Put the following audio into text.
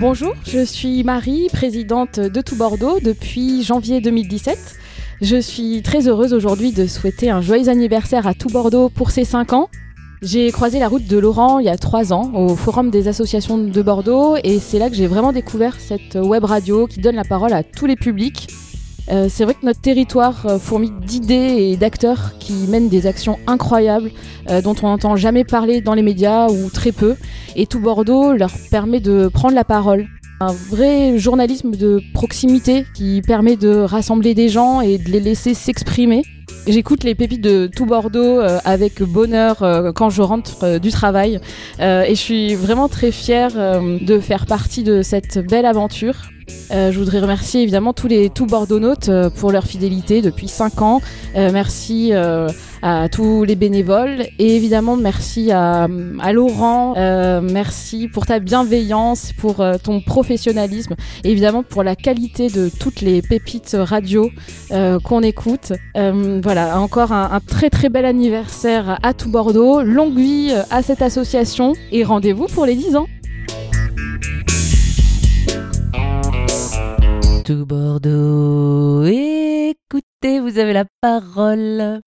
Bonjour, je suis Marie, présidente de Tout Bordeaux depuis janvier 2017. Je suis très heureuse aujourd'hui de souhaiter un joyeux anniversaire à Tout Bordeaux pour ses 5 ans. J'ai croisé la route de Laurent il y a 3 ans au Forum des associations de Bordeaux et c'est là que j'ai vraiment découvert cette web radio qui donne la parole à tous les publics. Euh, c'est vrai que notre territoire euh, fourmille d'idées et d'acteurs qui mènent des actions incroyables euh, dont on n'entend jamais parler dans les médias ou très peu. Et tout Bordeaux leur permet de prendre la parole. Un vrai journalisme de proximité qui permet de rassembler des gens et de les laisser s'exprimer. J'écoute les pépites de tout Bordeaux avec bonheur quand je rentre du travail et je suis vraiment très fière de faire partie de cette belle aventure. Euh, je voudrais remercier évidemment tous les tout Bordeaux-nautes euh, pour leur fidélité depuis 5 ans. Euh, merci à tous les bénévoles et évidemment merci à, à Laurent. merci pour ta bienveillance, pour ton professionnalisme et évidemment pour la qualité de toutes les pépites radio qu'on écoute. voilà, encore un, un, très très bel anniversaire à tout Bordeaux. Longue vie à cette association et rendez-vous pour les 10 ans. Tout Bordeaux, écoutez, vous avez la parole.